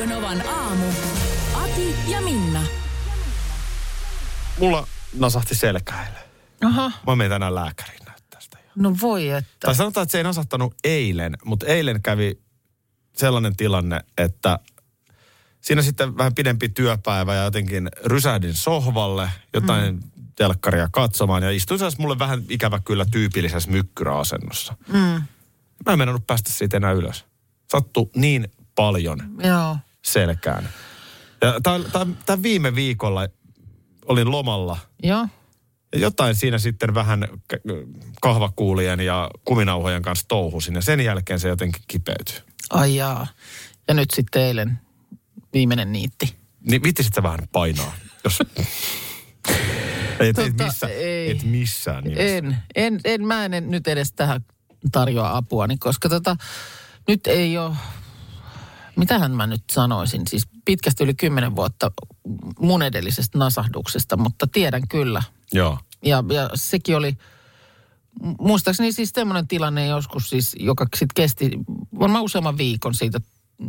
Radio Novan aamu. Ati ja Minna. Mulla nasahti selkäille. Aha, Mä menen tänään lääkäriin jo. no voi että. Tai sanotaan, että se ei nasahtanut eilen, mutta eilen kävi sellainen tilanne, että siinä sitten vähän pidempi työpäivä ja jotenkin rysähdin sohvalle, jotain mm. telkkaria katsomaan ja istuin sellaisessa mulle vähän ikävä kyllä tyypillisessä mykkyräasennossa. Mm, Mä en mennä päästä siitä enää ylös. Sattu niin paljon joo. Selkään. Ja tämän viime viikolla olin lomalla Joo. ja jotain siinä sitten vähän kahvakuulien ja kuminauhojen kanssa touhusin ja sen jälkeen se jotenkin kipeytyi. Ai jaa. Ja nyt sitten eilen viimeinen niitti. Niin vittisit sä vähän painaa, jos... et, et, Tota, missä, ei. et missään nimessä. En, en, en, mä en nyt edes tähän tarjoa apua, niin koska tota, nyt ei ole, mitähän mä nyt sanoisin, siis pitkästi yli kymmenen vuotta mun edellisestä nasahduksesta, mutta tiedän kyllä. Joo. Ja, ja sekin oli, muistaakseni siis semmoinen tilanne joskus siis, joka sitten kesti varmaan useamman viikon siitä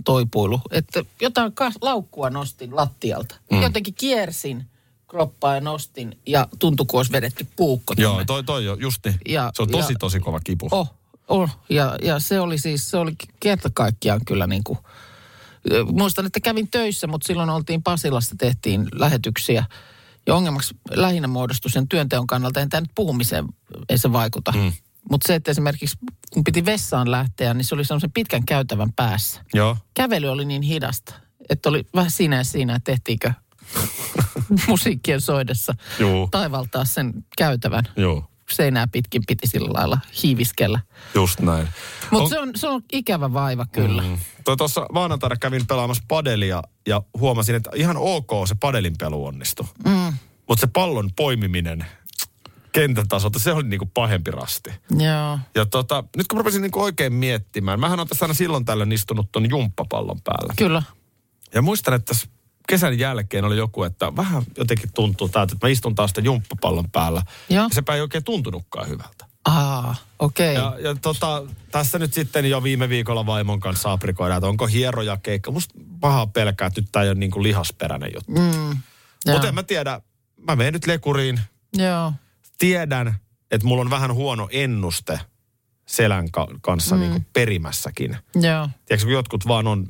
toipuilu, että jotain kas, laukkua nostin lattialta. Mm. Jotenkin kiersin kroppaa ja nostin ja tuntui, kun olisi vedetty puukko. Joo, tonne. toi, toi jo, just niin. Ja- se on tosi, ja- tosi kova kipu. Oh, oh. Ja, ja se oli siis, se oli kerta kaikkiaan kyllä niin kuin, muistan, että kävin töissä, mutta silloin oltiin Pasilassa, tehtiin lähetyksiä. Ja ongelmaksi lähinnä muodostui sen työnteon kannalta, en tämä nyt puhumiseen, ei se vaikuta. Mm. Mutta se, että esimerkiksi kun piti vessaan lähteä, niin se oli semmoisen pitkän käytävän päässä. Joo. Kävely oli niin hidasta, että oli vähän siinä ja siinä, että tehtiinkö musiikkien soidessa Juu. taivaltaa sen käytävän. Joo. Seinää pitkin piti sillä lailla hiiviskellä. Just näin. Mutta se, on, se on ikävä vaiva kyllä. Mm. Tuossa maanantaina kävin pelaamassa padelia ja huomasin, että ihan ok se padelin pelu onnistui. Mm. Mutta se pallon poimiminen kentän tasolta, se oli niinku pahempi rasti. Joo. Ja tota, nyt kun rupesin niinku oikein miettimään, mähän on tässä aina silloin tällöin istunut ton jumppapallon päällä. Kyllä. Ja muistan, että tässä kesän jälkeen oli joku, että vähän jotenkin tuntuu täältä, että mä istun taas sitä jumppapallon päällä. Joo. Ja sepä ei oikein tuntunutkaan hyvältä. Aa, okei. Ja, ja tota, tässä nyt sitten jo viime viikolla vaimon kanssa aprikoidaan, että onko hieroja keikka. Musta pahaa pelkää, että nyt tämä ei ole niin kuin lihasperäinen juttu. Mm. Mutta en mä tiedä, mä menen nyt lekuriin. Joo. Tiedän, että mulla on vähän huono ennuste selän ka- kanssa mm. niin kuin perimässäkin. Joo. Tiedätkö, kun jotkut vaan on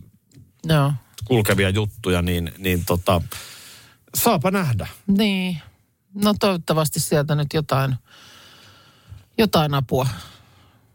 Joo. Kulkevia juttuja, niin, niin tota, saapa nähdä. Niin. No toivottavasti sieltä nyt jotain, jotain apua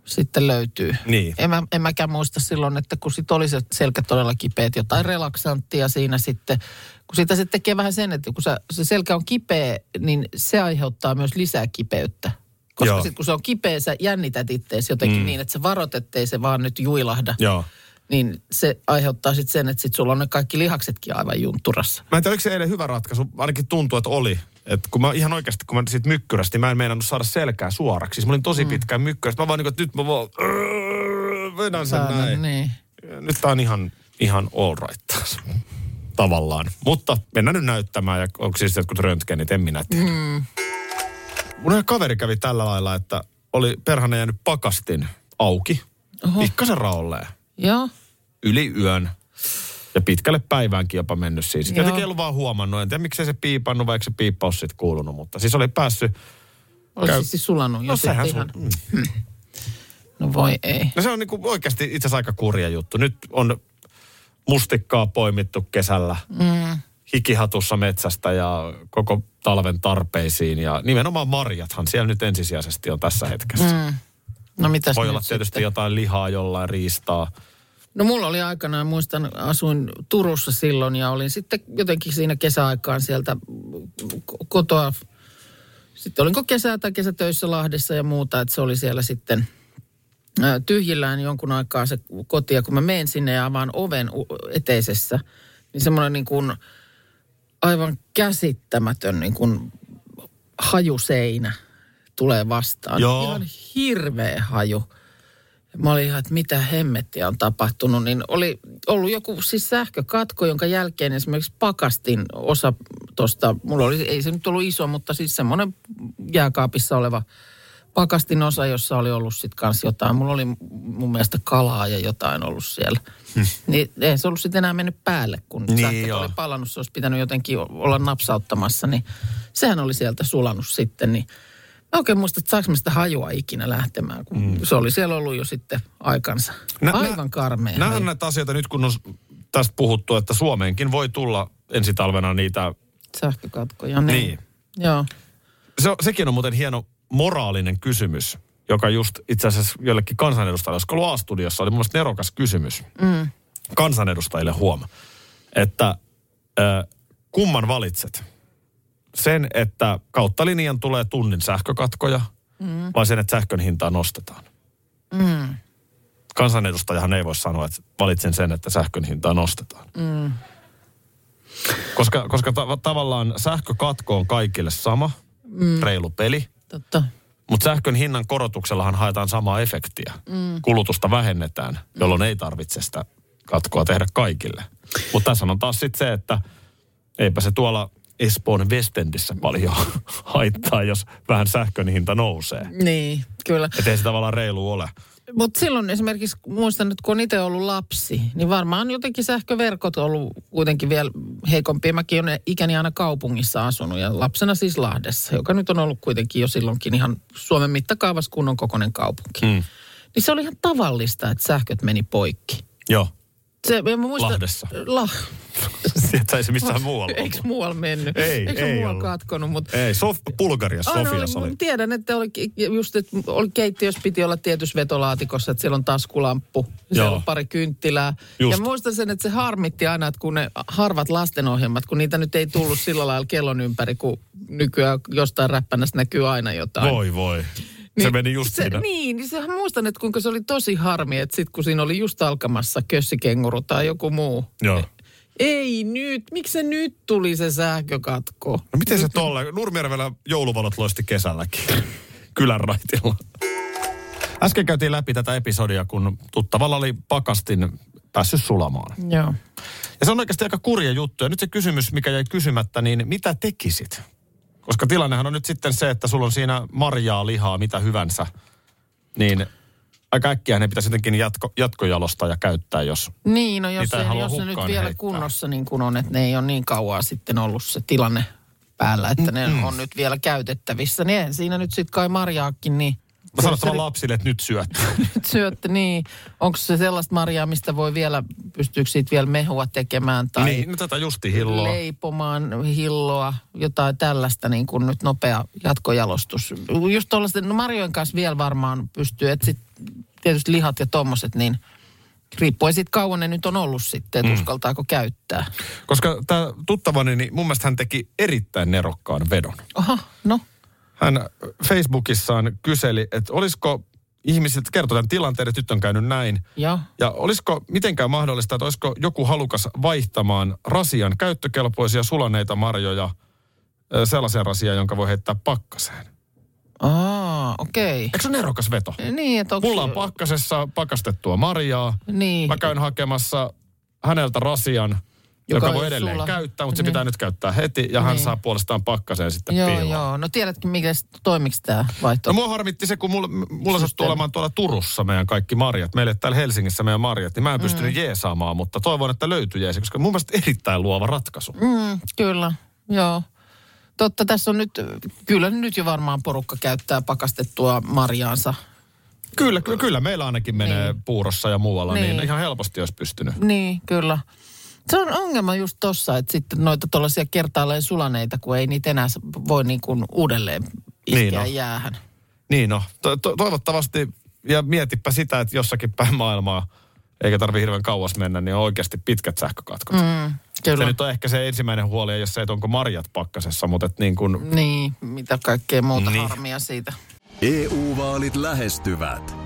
sitten löytyy. Niin. En, mä, en mäkään muista silloin, että kun sit oli se selkä todella kipeät, jotain relaksanttia siinä sitten. Kun sitä se tekee vähän sen, että kun sä, se selkä on kipeä, niin se aiheuttaa myös lisää kipeyttä. Koska sitten kun se on kipeä, sä jännität ittees jotenkin mm. niin, että sä varot, ettei se vaan nyt juilahda. Joo. Niin se aiheuttaa sitten sen, että sit sulla on ne kaikki lihaksetkin aivan junturassa. Mä en tiedä, oliko se eilen hyvä ratkaisu. Ainakin tuntuu, että oli. Et kun mä ihan oikeasti, kun mä siitä mykkyrästi, mä en meinannut saada selkää suoraksi. Siis mä olin tosi mm. pitkään mykkyrästi. Mä vaan niin kuin, että nyt mä vaan vedän sen Säännön, näin. Niin. Nyt tää on ihan, ihan all right taas. Tavallaan. Mutta mennään nyt näyttämään, ja onko siis jotkut röntgenit, en minä tiedä. Mm. Mun kaveri kävi tällä lailla, että oli perhana jäänyt pakastin auki. Oho. Pikkasen raolleen. Joo. Yli yön. Ja pitkälle päiväänkin jopa mennyt siis. Joo. Jotenkin ei ollut vaan huomannut. En tiedä, miksei se piipannut, vaikka se piippaus sitten kuulunut. Mutta siis oli päässyt... Olisi Käy- siis sulanut No sitten sehän ihan. sun... Mm. No voi ei. No se on niinku oikeasti itse asiassa aika kurja juttu. Nyt on mustikkaa poimittu kesällä. Mm. hikihatussa metsästä ja koko talven tarpeisiin. Ja nimenomaan marjathan siellä nyt ensisijaisesti on tässä hetkessä. Mm. No mitäs Voi olla tietysti sitten? jotain lihaa jollain riistaa. No mulla oli aikanaan, muistan, asuin Turussa silloin ja olin sitten jotenkin siinä kesäaikaan sieltä ko- kotoa. Sitten olinko kesää tai kesätöissä Lahdessa ja muuta, että se oli siellä sitten tyhjillään jonkun aikaa se koti. Ja kun mä menen sinne ja avaan oven eteisessä, niin semmoinen niin kuin aivan käsittämätön niin kuin hajuseinä tulee vastaan. Joo. Ihan hirveä haju. Mä olin ihan, että mitä hemmettiä on tapahtunut, niin oli ollut joku siis sähkökatko, jonka jälkeen esimerkiksi pakastin osa tuosta, mulla oli, ei se nyt ollut iso, mutta siis semmoinen jääkaapissa oleva pakastin osa, jossa oli ollut sitten kanssa jotain. Mulla oli mun mielestä kalaa ja jotain ollut siellä. Niin ei se ollut sitten enää mennyt päälle, kun Niin, sähköt joo. oli palannut. Se olisi pitänyt jotenkin olla napsauttamassa, niin sehän oli sieltä sulanut sitten. Niin mä oikein muista, että saanko sitä hajua ikinä lähtemään, kun mm. se oli siellä ollut jo sitten aikansa. Nä- Aivan karmea. Nämä on näitä asioita nyt, kun on tästä puhuttu, että Suomeenkin voi tulla ensi talvena niitä. Sähkökatkoja. Niin. Niin. Joo. Se, sekin on muuten hieno moraalinen kysymys, joka just itse asiassa jollekin kansanedustajille, olisiko ollut A-studiossa, oli mun mielestä nerokas kysymys. Mm. Kansanedustajille huoma. Että äh, kumman valitset? Sen, että kautta linjan tulee tunnin sähkökatkoja, mm. vai sen, että sähkön hintaa nostetaan? Mm. kansanedustajahan ei voi sanoa, että valitsen sen, että sähkön hintaa nostetaan. Mm. Koska, koska ta- tavallaan sähkökatko on kaikille sama, mm. reilu peli, Totta. mutta sähkön hinnan korotuksellahan haetaan samaa efektiä. Mm. Kulutusta vähennetään, jolloin ei tarvitse sitä katkoa tehdä kaikille. Mutta tässä on taas sitten se, että eipä se tuolla Espoon Westendissä paljon haittaa, jos vähän sähkön hinta nousee. Niin, kyllä. Että ei se tavallaan reilu ole. Mutta silloin esimerkiksi, muistan nyt kun on itse ollut lapsi, niin varmaan jotenkin sähköverkot on ollut kuitenkin vielä heikompia. Mäkin olen ikäni aina kaupungissa asunut ja lapsena siis Lahdessa, joka nyt on ollut kuitenkin jo silloinkin ihan Suomen mittakaavassa kunnon kokoinen kaupunki. Mm. Niin se oli ihan tavallista, että sähköt meni poikki. Joo. Se, ja mä muistan, Lahdessa. La, Sieltä ei se missään muualla Eikö muualla mennyt? Ei, Eikö ei muualla ollut. katkonut? Mutta Ei, Sof- Bulgariassa, Aina Sofiassa oli. oli. Tiedän, että oli just, että oli keittiössä piti olla tietyssä vetolaatikossa, että siellä on taskulamppu, siellä Joo. on pari kynttilää. Just. Ja muistan sen, että se harmitti aina, että kun ne harvat lastenohjelmat, kun niitä nyt ei tullut sillä lailla kellon ympäri, kun nykyään jostain räppänässä näkyy aina jotain. Voi voi. Se meni just se, siinä. Niin, niin sehän muistan, että kuinka se oli tosi harmi, että sit kun siinä oli just alkamassa kössikenguru tai joku muu. Joo. Ei nyt, miksi se nyt tuli se sähkökatko? No miten se tolle? Nurmijärvellä jouluvalot loisti kesälläkin. Kylän raitilla. Äsken käytiin läpi tätä episodia, kun tuttavalla oli pakastin päässyt sulamaan. Joo. Ja se on oikeasti aika kurja juttu. Ja nyt se kysymys, mikä jäi kysymättä, niin mitä tekisit? Koska tilannehan on nyt sitten se, että sulla on siinä marjaa, lihaa, mitä hyvänsä. Niin aika äkkiä ne pitäisi jotenkin jatko, jatkojalostaa ja käyttää, jos... Niin, no jos, halua jos ne nyt vielä heittää. kunnossa niin kuin on, että ne ei ole niin kauan sitten ollut se tilanne päällä, että ne Mm. on nyt vielä käytettävissä. Niin siinä nyt sitten kai marjaakin, niin Mä sanon vaan lapsille, että nyt syöt. nyt syötte, niin onko se sellaista marjaa, mistä voi vielä, pystyykö siitä vielä mehua tekemään tai niin, no tätä justi hilloa. leipomaan hilloa, jotain tällaista niin kuin nyt nopea jatkojalostus. Just tuollaisten, no marjojen kanssa vielä varmaan pystyy, että sit tietysti lihat ja tommoset, niin riippuen siitä kauan ne nyt on ollut sitten, että mm. uskaltaako käyttää. Koska tämä tuttavani, niin mun mielestä hän teki erittäin nerokkaan vedon. Aha, no. Hän Facebookissaan kyseli, että olisiko ihmiset, kertoi tämän tilanteen, että nyt on käynyt näin. Joo. Ja olisiko mitenkään mahdollista, että olisiko joku halukas vaihtamaan rasian käyttökelpoisia sulaneita marjoja ö, sellaisen rasian, jonka voi heittää pakkaseen. Aa, okei. Eikö se ole nerokas veto? Niin, että onko... Mulla on pakkasessa pakastettua marjaa. Niin. Mä käyn hakemassa häneltä rasian, joka, Joka voi edelleen sula. käyttää, mutta se Niin. pitää nyt käyttää heti. Ja hän Niin. saa puolestaan pakkaseen sitten Joo, piiloon. joo. No tiedätkö, mikä toimiks tämä vaihtoehto? No mua harmitti se, kun mulla, mulla sattuu olemaan tuolla Turussa meidän kaikki marjat. Meille täällä Helsingissä meidän marjat, niin mä en pystynyt mm. jeesaamaan, mutta toivon, että löytyy jeesi, koska mun mielestä erittäin luova ratkaisu. Mm, kyllä, joo. Totta, tässä on nyt, kyllä nyt jo varmaan porukka käyttää pakastettua marjaansa. Kyllä, kyllä, kyllä meillä ainakin menee Niin. puurossa ja muualla, niin. Niin. niin ihan helposti olisi pystynyt. Niin, kyllä. Se on ongelma just tossa, että sitten noita tuollaisia kertaalleen sulaneita, kun ei niitä enää voi niin kuin uudelleen iskeä Niin niin no. jäähän. Niin no, to, to, toivottavasti, ja mietipä sitä, että jossakin päin maailmaa, eikä tarvi hirveän kauas mennä, niin on oikeasti pitkät sähkökatkot. Mm. Mm, Se kyllä. nyt on ehkä se ensimmäinen huoli, jos se, että onko marjat pakkasessa, mutta et niin kuin, Niin, mitä kaikkea muuta Niin. harmia siitä. EU-vaalit lähestyvät.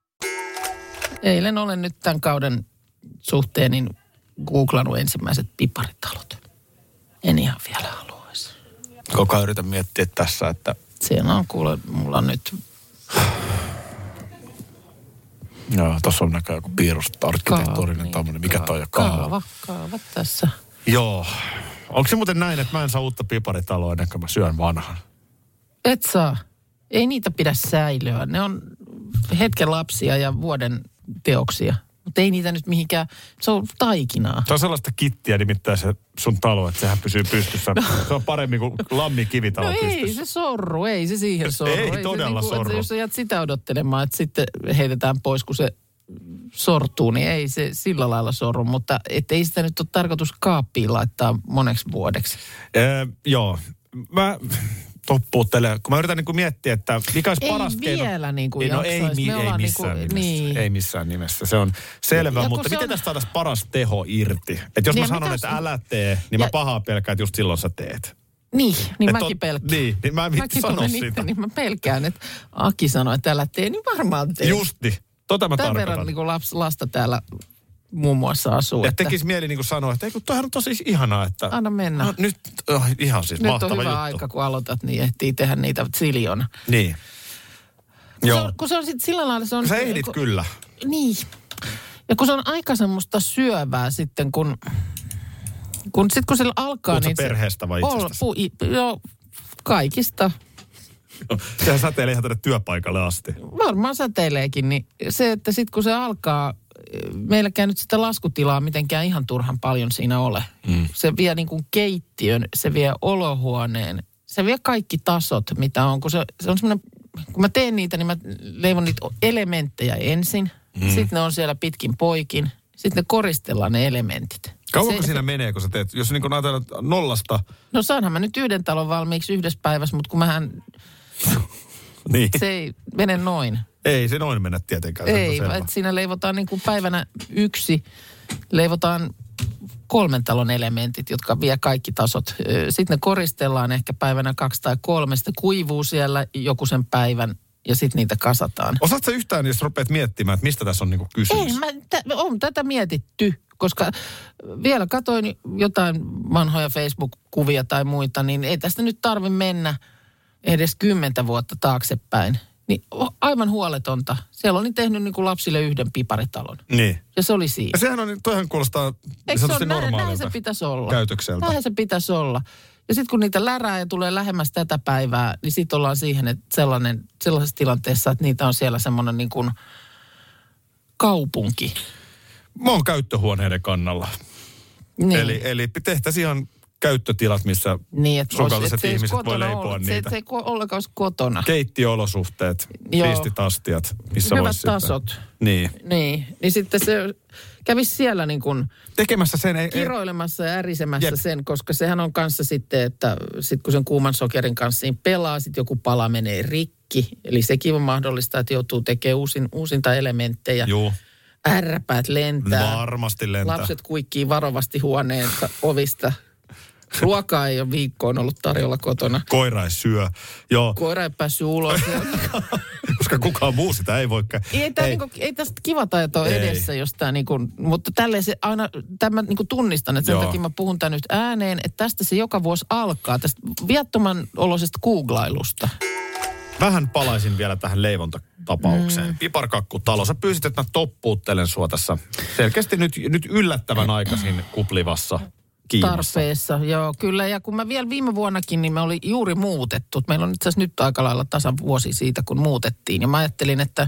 Eilen olen nyt tämän kauden suhteen niin googlannut ensimmäiset piparitalot. En ihan vielä haluaisi. Koko ajan yritän miettiä tässä, että Siellä on kuule, mulla on nyt joo, tuossa on näköjään joku piirust, arkkitehtuurinen niin, tämmöinen. Mikä toi on? kaava. Kaava. Kaava, kaava tässä. Joo. Onko se muuten näin, että mä en saa uutta piparitaloa ennen kuin mä syön vanhan? Et saa. Ei niitä pidä säilyä. Ne on hetken lapsia ja vuoden teoksia. Mutta ei niitä nyt mihinkään, se on taikinaa. Se on sellaista kittiä nimittäin se sun talo, että sehän pysyy pystyssä. Se on paremmin kuin lammi kivitalo No ei pystyssä. se sorru, ei se siihen sorru. Ei se todella että sorru. Jos sä jäät sitä odottelemaan, että sitten heitetään pois, kun se sortuu, niin ei se sillä lailla sorru. Mutta et ei sitä nyt ole tarkoitus kaappiin laittaa moneksi vuodeksi. Ee, joo. Mä toppuuttelen, kun mä yritän niin miettiä, että mikä olisi Ei paras keino. vielä niin kuin Ei, no ei, mi- Me ei missään niin nimessä. kuin- niin. Ei missään nimessä. Se on selvä, Ja mutta miten on- tästä saataisiin paras teho irti? Että jos Niin mä sanon, että älä tee, niin mä Ja- pahaa pelkään, että just silloin sä teet. Niin, niin Et mäkin on- pelkään. niin, niin mä en Mäkin tunnen sitä. itse, Niin mä pelkään, että Aki sanoi, että älä tee, niin varmaan tee. Justi. Tota mä Tämän tarkoitan. verran niin kuin laps, lasta täällä muun muassa asuu. Ja että tekisi mieli niin kuin sanoa, että ei kun on tosi ihanaa, että... Anna mennä. No, nyt oh, ihan siis Nyt mahtava on hyvä juttu. aika, kun aloitat, niin ehtii tehdä niitä siljona. Niin. Se Joo. on, kun se on sitten sillä lailla, se on... Sä ehdit kun, kyllä. Niin. Ja kun se on aika semmoista syövää sitten, kun... Kun sitten kun se alkaa, Puhutko niin se... perheestä vai Ol- pu, i, joo, kaikista. Sehän säteilee ihan tänne työpaikalle asti. Varmaan säteileekin, niin se, että sitten kun se alkaa, meilläkään nyt sitä laskutilaa mitenkään ihan turhan paljon siinä ole. Mm. Se vie niin kuin keittiön, se vie olohuoneen, se vie kaikki tasot, mitä on. Kun se, se on semmoinen, kun mä teen niitä, niin mä leivon niitä elementtejä ensin. Mm. Sitten ne on siellä pitkin poikin. Sitten ne koristellaan ne elementit. Kauanko se, siinä menee, kun sä teet, jos niin kun ajatellaan nollasta, No saanhan mä nyt yhden talon valmiiksi yhdessä päivässä, mutta kun mähän, niin se ei mene noin. Ei se noin mennä tietenkään. Ei, että siinä leivotaan niin kuin päivänä yksi, leivotaan kolmen talon elementit, jotka vie kaikki tasot. Sitten ne koristellaan ehkä päivänä kaksi tai kolme, sitten kuivuu siellä joku sen päivän ja sitten niitä kasataan. Osaatko yhtään, jos rupeat miettimään, että mistä tässä on niinku kysymys? Ei, mä, tä, on tätä mietitty, koska vielä katoin jotain vanhoja Facebook-kuvia tai muita, niin ei tästä nyt tarvi mennä edes kymmentä vuotta taaksepäin. Niin aivan huoletonta. Siellä oli tehnyt niin kuin lapsille yhden piparitalon. Niin. Ja se oli siinä. Ja sehän on, toihan kuulostaa Eikö se ole, näin, näin se pitäisi olla. käytökseltä. Näin se pitäisi olla. Ja sitten kun niitä lärää ja tulee lähemmäs tätä päivää, niin sitten ollaan siihen, että sellainen, sellaisessa tilanteessa, että niitä on siellä semmoinen niin kuin kaupunki. Mä oon käyttöhuoneiden kannalla. Niin. Eli, eli tehtäisiin ihan käyttötilat, missä Niin, se ei ihmiset voi leipoa olla- niitä. Se, se ei ollenkaan olisi kotona. keittiöolosuhteet, Joo. riistitastiat, missä Hyvät voisi sitten- tasot. Niin. Niin, niin sitten se kävisi siellä niin kuin Tekemässä sen ei... kiroilemässä ja ärisemässä Jep. sen, koska sehän on kanssa sitten, että sit kun sen kuuman sokerin kanssa niin pelaa, sitten joku pala menee rikki. Eli sekin on mahdollista, että joutuu tekemään uusin, uusinta elementtejä. Juu, Ärräpäät lentää. varmasti lentää. Lapset kuikkii varovasti huoneen ovista. Ruokaa ei ole viikkoon ollut tarjolla kotona. Koira ei syö. Joo, Koira ei päässyt ulos. koska kukaan muu sitä ei voi... Ei, tää niinku, ei tästä kiva taito Ei. edessä, jos tää niinku, mutta tälleen se aina, tämä niinku tunnistan, että sen Joo. takia mä puhun tän nyt ääneen, että tästä se joka vuosi alkaa, tästä viattoman oloisesta googlailusta. vähän palaisin vielä tähän leivontatapaukseen. Mm. Piparkakkutalo, sä pyysit, että mä toppuuttelen sua tässä selkeästi nyt, nyt yllättävän aikaisin kuplivassa Tarpeessa, joo, kyllä. Ja kun mä vielä viime vuonnakin, niin me oli juuri muutettu. Meillä on itse asiassa nyt aika lailla tasan vuosi siitä, kun muutettiin. Ja mä ajattelin, että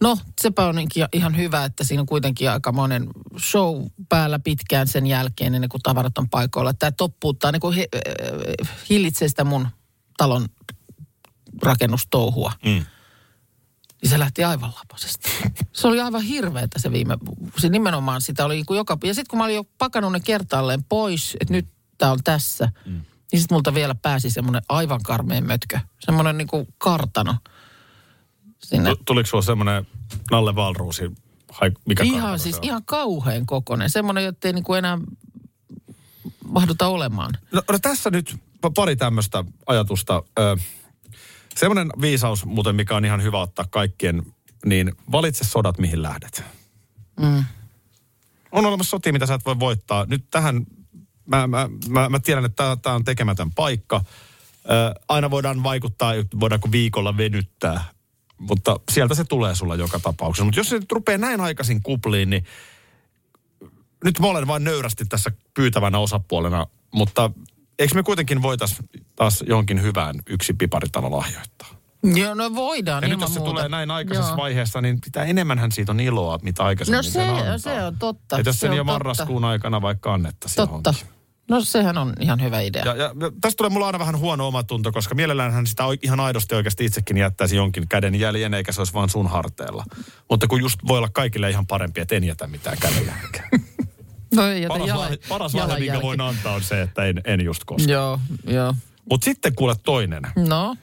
no, sepä on ihan hyvä, että siinä on kuitenkin aika monen show päällä pitkään sen jälkeen, ennen kuin tavarat on paikoilla. Tämä toppuuttaa, niin kuin he, äh, hillitsee sitä mun talon rakennustouhua. Mm. Niin se lähti aivan lapasesta. Se oli aivan hirveetä se viime, se nimenomaan sitä oli kuin joka, ja sitten kun mä olin jo pakannut ne kertaalleen pois, että nyt tää on tässä, mm. niin sitten multa vielä pääsi semmoinen aivan karmeen mötkö, semmoinen niin kuin kartano sinne. Tu- Tuliko sulla semmoinen Nalle Valruusi, hai, mikä Ihan siis on? ihan kauhean kokonen. Semmoinen, jotta ei niin kuin enää mahduta olemaan. No, no tässä nyt pa- pari tämmöistä ajatusta. Ö, semmoinen viisaus muuten, mikä on ihan hyvä ottaa kaikkien, niin valitse sodat, mihin lähdet. Mm. On olemassa sotia, mitä sä et voi voittaa. Nyt tähän, mä, mä, mä, mä tiedän, että tämä on tekemätön paikka. Ö, aina voidaan vaikuttaa, voidaanko viikolla venyttää, mutta sieltä se tulee sulla joka tapauksessa. Mutta jos se nyt rupeaa näin aikaisin kupliin, niin nyt mä olen vain nöyrästi tässä pyytävänä osapuolena, mutta eikö me kuitenkin voitais taas johonkin hyvään yksi piparitalo lahjoittaa? Joo, no voidaan Ja nyt ilman jos se muuta. tulee näin aikaisessa Joo. vaiheessa, niin sitä enemmänhän siitä on iloa, mitä aikaisemmin No se, antaa. se on totta. Että jos se sen on jo totta. marraskuun aikana vaikka annettaisiin Totta. johonkin. No sehän on ihan hyvä idea. Ja, ja, ja tästä tulee mulla aina vähän huono omatunto, koska mielelläänhän sitä ihan aidosti oikeasti itsekin jättäisi jonkin käden jäljen, eikä se olisi vaan sun harteella. Mutta kun just voi olla kaikille ihan parempi, että en jätä mitään käden jälkeä. No ei jätä Paras, jala, lahja, paras lahja, minkä voin antaa, on se, että en, en just koske. Joo, joo. Mutta sitten kuule toinen. No,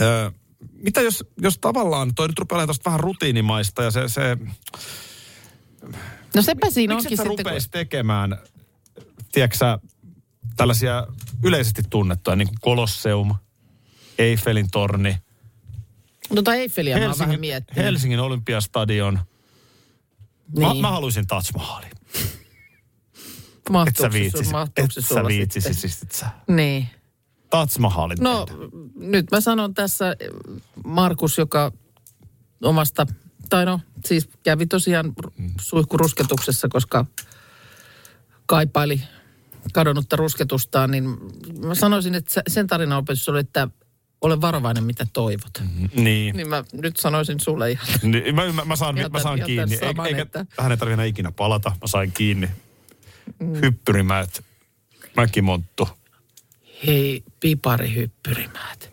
Öö, mitä jos, jos tavallaan, toi nyt rupeaa tosta vähän rutiinimaista ja se, se no sepä siinä onkin sitten, rupeisi tekemään, tiedätkö tällaisia yleisesti tunnettuja, niin kuin Kolosseum, Eiffelin torni, kun tota Eiffeliä mä oon vähän Helsingin, miettinyt. Helsingin olympiastadion. Mä, Niin. mä haluaisin Taj Mahalin. Et Mahtuuko sä se sun- viitsisit, mahtuuko et sä sulla viitsisit, sitten? siis et sä. Niin. Taj Mahalin No tehdä. nyt mä sanon tässä Markus, joka omasta, tai no siis kävi tosiaan suihkurusketuksessa, koska kaipaili kadonnutta rusketustaan, niin mä sanoisin, että se- sen tarinaopetus oli, että ole varovainen, mitä toivot. Niin. Niin mä nyt sanoisin sulle ihan. Niin, mä, mä, mä saan, mä Jätän- saan jätän kiinni. Saman, eikä että- tähän ei tarvitse ikinä palata. Mä sain kiinni. Mm. Hyppyrimäet, Mäkimonttu. Hei, piparihyppyrimäät.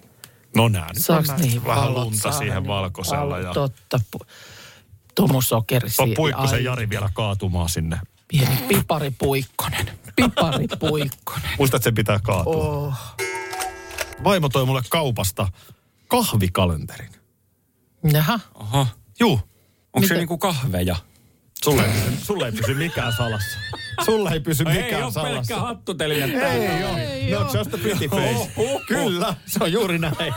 No nää nyt on Saaks niihin Vähän valot lunta saada, siihen niin valkoisella. Ja Totta. Pu- Tomu sokeri on Puikkosen Jari vielä kaatumaan sinne. Pieni piparipuikkonen. Piparipuikkonen. Muistat, että se pitää kaatua. Oh. Vaimo toi mulle kaupasta kahvikalenterin. Jaha. Aha. Juu. Onko Mitä? se niinku kahveja? Sulle ei, pysy, sulle ei pysy mikään salassa. Sulle ei pysy ei mikään ole pelkkä salassa. hattuteline Ei täällä. ole. Not just a pretty face. Kyllä, se on juuri näin.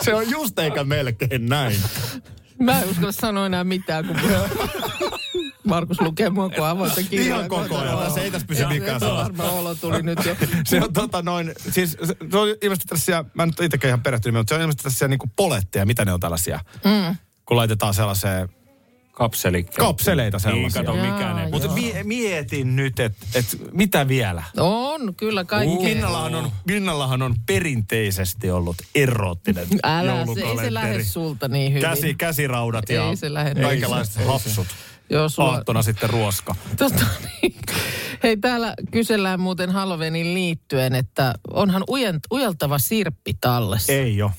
se on just eikä melkein näin. Mä en uskalla sanoa enää mitään, kun Markus lukee mua kuin avointa kirjaa. Ihan koko ajan. Tässä ei tässä pysy mikään salassa. Varmaan olo tuli nyt jo. Se on tota noin, siis se, se on ilmeisesti tällaisia, mä en nyt itsekään ihan perehtynyt, mutta se on ilmeisesti tällaisia niinku poletteja, mitä ne on tällaisia. Mm. Kun laitetaan sellaiseen Kapseli. kapseleita Niin, sellaisia. kato Jaa, mikään ei. Mutta mie- mietin nyt, että et mitä vielä? On, kyllä kaikki. Minnallahan on, Minnallahan on perinteisesti ollut erottinen Älä, se, ei joulukalenteri. se lähde sulta niin hyvin. Käsi, käsiraudat ja Ei se lähde. kaikenlaiset Ei se- hapsut. Joo, sulla, Aattona sitten ruoska. Tota, niin. Hei, täällä kysellään muuten Halloweenin liittyen, että onhan ujent, ujeltava sirppi tallessa. Ei oo.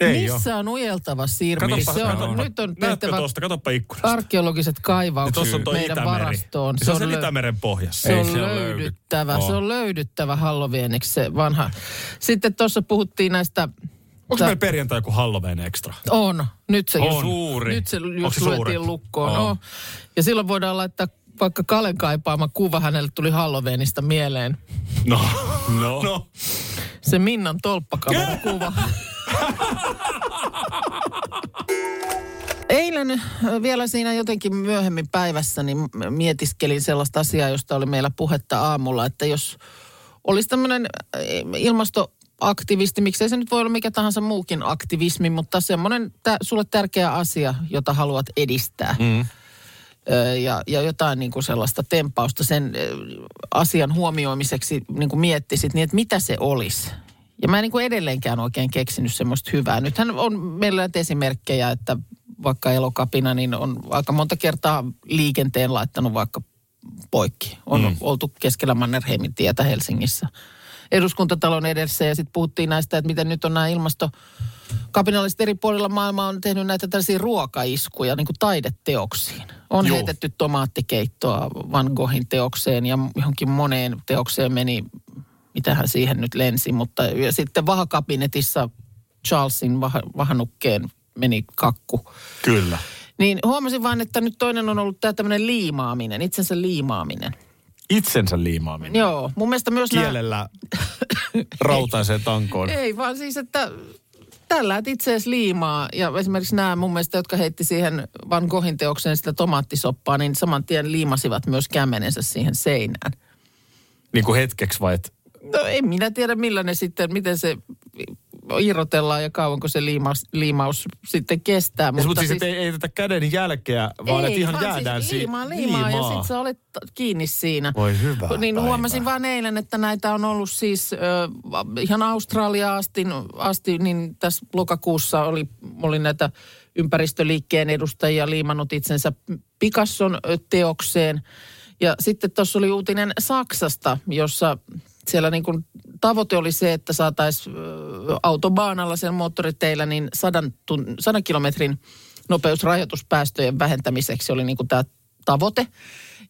Ei. Missä on ujeltava sirppi? Katoppa, se on, katoppa. nyt on tehtävä tuosta? Katoppa ikkunasta. arkeologiset kaivaukset on toi meidän Itämeri. varastoon. Se on se lö- Itämeren pohjassa. Se Ei on se ole löydyttävä, löydy. se on löydyttävä Halloweeniksi se vanha. Sitten tuossa puhuttiin näistä... Onko Sä- meillä perjantai joku Halloween extra? On. Nyt se, On. just, Suuri. nyt se just se suuret? luettiin lukkoon. On. No. Ja silloin voidaan laittaa vaikka Kalen kaipaama kuva, hänelle tuli Halloweenista mieleen. No. No. no. Se Minnan tolppakameran kuva. Eilen vielä siinä jotenkin myöhemmin päivässä niin mietiskelin sellaista asiaa, josta oli meillä puhetta aamulla, että jos olisi tämmöinen ilmasto aktivisti, miksei se nyt voi olla mikä tahansa muukin aktivismi, mutta semmoinen tä, sulle tärkeä asia, jota haluat edistää. Mm. Ö, ja, ja jotain niin kuin sellaista tempausta sen asian huomioimiseksi niin kuin miettisit, niin että mitä se olisi. Ja mä en niin kuin edelleenkään oikein keksinyt semmoista hyvää. Nythän on meillä näitä esimerkkejä, että vaikka elokapina, niin on aika monta kertaa liikenteen laittanut vaikka poikki. On mm. oltu keskellä Mannerheimin tietä Helsingissä eduskuntatalon edessä ja sitten puhuttiin näistä, että miten nyt on nämä ilmasto kapinalliset eri puolilla maailmaa on tehnyt näitä tällaisia ruokaiskuja niin kuin taideteoksiin. On Joo. heitetty tomaattikeittoa Van Goghin teokseen ja johonkin moneen teokseen meni, mitähän siihen nyt lensi, mutta ja sitten vahakabinetissa Charlesin vah, vahanukkeen meni kakku. Kyllä. Niin huomasin vain, että nyt toinen on ollut tämä tämmöinen liimaaminen, itsensä liimaaminen. Itsensä liimaaminen. Joo, mun mielestä myös nämä- Kielellä rautaiseen tankoon. Ei, vaan siis, että tällä et itse liimaa. Ja esimerkiksi nämä mun mielestä, jotka heitti siihen Van Goghin teokseen sitä tomaattisoppaa, niin saman tien liimasivat myös kämmenensä siihen seinään. Niin kuin hetkeksi vai et, No en minä tiedä, millä ne sitten, miten se irrotellaan ja kauanko se liimaus, liimaus sitten kestää. mutta, mutta siis, siis ei, ei tätä käden jälkeä, vaan että ihan jäädään siis siihen. liimaa, liimaa, ja sitten sä olet kiinni siinä. Voi hyvä Niin päivää. huomasin vaan eilen, että näitä on ollut siis ö, ihan Australia asti, asti, niin tässä lokakuussa oli, oli näitä ympäristöliikkeen edustajia liimannut itsensä Picasson teokseen. Ja sitten tuossa oli uutinen Saksasta, jossa siellä niin kuin tavoite oli se, että saataisiin autobaanalla sen moottoriteillä niin sadan, tun, sadan kilometrin nopeusrajoitus päästöjen vähentämiseksi oli niin kuin tämä tavoite.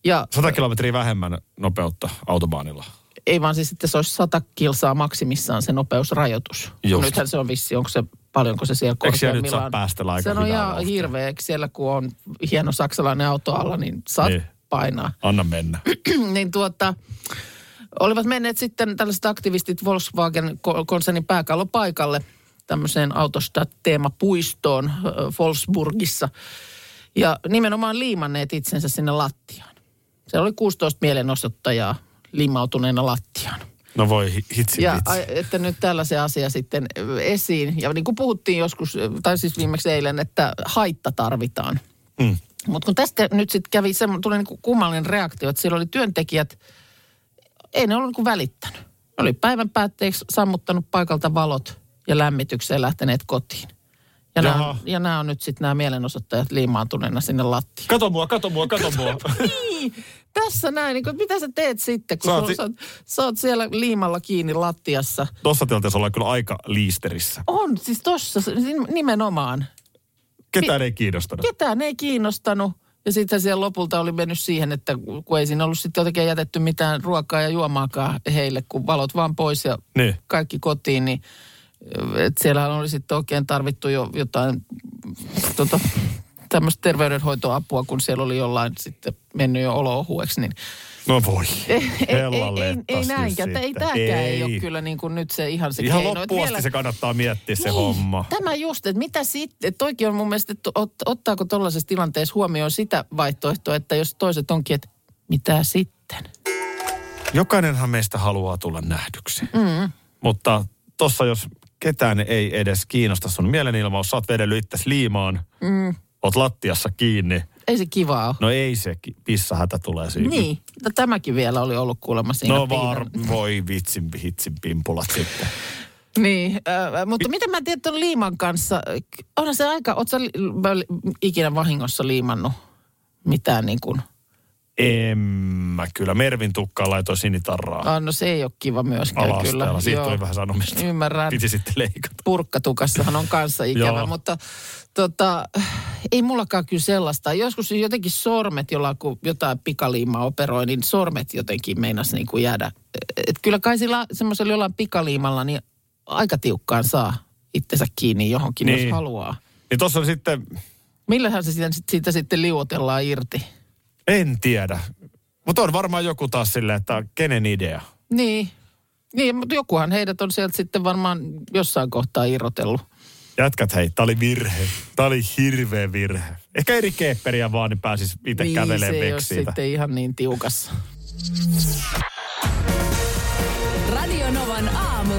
Ja 100 kilometriä vähemmän nopeutta autobaanilla. ei vaan siis, että se olisi 100 kilsaa maksimissaan se nopeusrajoitus. Just. Nythän se on vissi, onko se, paljonko se siellä Eikö siellä nyt saa päästellä aika Se on ihan hirveä, siellä kun on hieno saksalainen auto alla, niin saat Niin. painaa. Anna mennä. niin tuota, olivat menneet sitten tällaiset aktivistit Volkswagen-konsernin pääkallopaikalle tämmöiseen Autostadt-teemapuistoon äh, Wolfsburgissa. Ja nimenomaan liimanneet itsensä sinne lattiaan. Siellä oli 16 mielenosoittajaa liimautuneena lattiaan. No voi hi- hitsi Ja vitsi. a- että nyt tällaisen asia sitten esiin. Ja niin kuin puhuttiin joskus, tai siis viimeksi eilen, että haitta tarvitaan. Mm. Mutta kun tästä nyt sitten kävi, se tuli niin kummallinen reaktio, että siellä oli työntekijät, ei ne ollut niin kuin välittänyt. Ne oli päivän päätteeksi sammuttanut paikalta valot ja lämmitykseen lähteneet kotiin. Ja nämä, Jaha. ja nämä on nyt sitten nämä mielenosoittajat liimaantuneena sinne lattiaan. Kato mua, kato mua, kato mua. Niin, tässä näin. Niin kuin, mitä sä teet sitten, kun Sä oot si- sä, oot, sä oot siellä liimalla kiinni lattiassa? Tuossa tilanteessa ollaan kyllä aika liisterissä. On, siis tossa nimenomaan. Ketään ei kiinnostanut. Ketään ei kiinnostanut. Ja sitten siellä lopulta oli mennyt siihen, että kun ei siinä ollut sitten jotenkin jätetty mitään ruokaa ja juomaakaan heille, kun valot vaan pois ja Niin. kaikki kotiin, niin että siellähän oli sitten oikein tarvittu jo jotain tota, tämmöistä terveydenhoitoapua, kun siellä oli jollain sitten mennyt jo olo ohueksi, niin No voi. ei, ei, ei, Hellalle ei, ei näinkään. Ei tämäkään ei. ole kyllä niin kuin nyt se ihan se Ihan keino. Että asti se kannattaa miettiä se homma. Tämä just, että mitä sitten, toikin on mun mielestä, että ot, ottaako tuollaisessa tilanteessa huomioon sitä vaihtoehtoa, että jos toiset onkin, että mitä sitten? Jokainenhan meistä haluaa tulla nähdyksi. Mm. Mutta tossa jos ketään ei edes kiinnosta sun mielenilmaus, sä oot vedellyt itses liimaan, mm. oot lattiassa kiinni. Ei se kivaa ole. No ei se pissahätä tulee siinä. Niin, no, tämäkin vielä oli ollut kuulemma siinä. No var, voi vitsin hitsin pimpulat sitten. Niin, äh, mutta mitä mä tiedän tuon liiman kanssa, onhan se aika, oot sä li- ikinä vahingossa liimannut mitään niin kuin, En mä kyllä. Mervin tukkaan laitoin sinitarraa ah, no se ei ole kiva myöskään alasteella. kyllä. Siitä Joo. tuli vähän sanomista. Ymmärrän. Piti sitten leikata. purkkatukassahan on kanssa ikävä, mutta tota, ei mullakaan kyllä sellaista. Joskus jotenkin sormet, jolla kun jotain pikaliimaa operoi, niin sormet jotenkin meinas niin kuin jäädä. Et kyllä kai sillä semmoisella jollain pikaliimalla niin aika tiukkaan saa itsensä kiinni johonkin, niin. Jos haluaa. Niin tossa on sitten, Millähän se siitä, siitä sitten liuotellaan irti? En tiedä. Mutta on varmaan joku taas silleen, että kenen idea. Niin. Niin, mutta jokuhan heidät on sieltä sitten varmaan jossain kohtaa irrotellut. Jätkät hei, tää oli virhe. Tää oli hirveä virhe. Ehkä eri keepperiä vaan, niin pääsis itse niin, kävelemään se ei ole veksi siitä. sitten ihan niin tiukassa. Radio Novan aamu.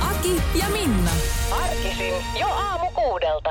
Aki ja Minna. Arkisin jo aamu kuudelta.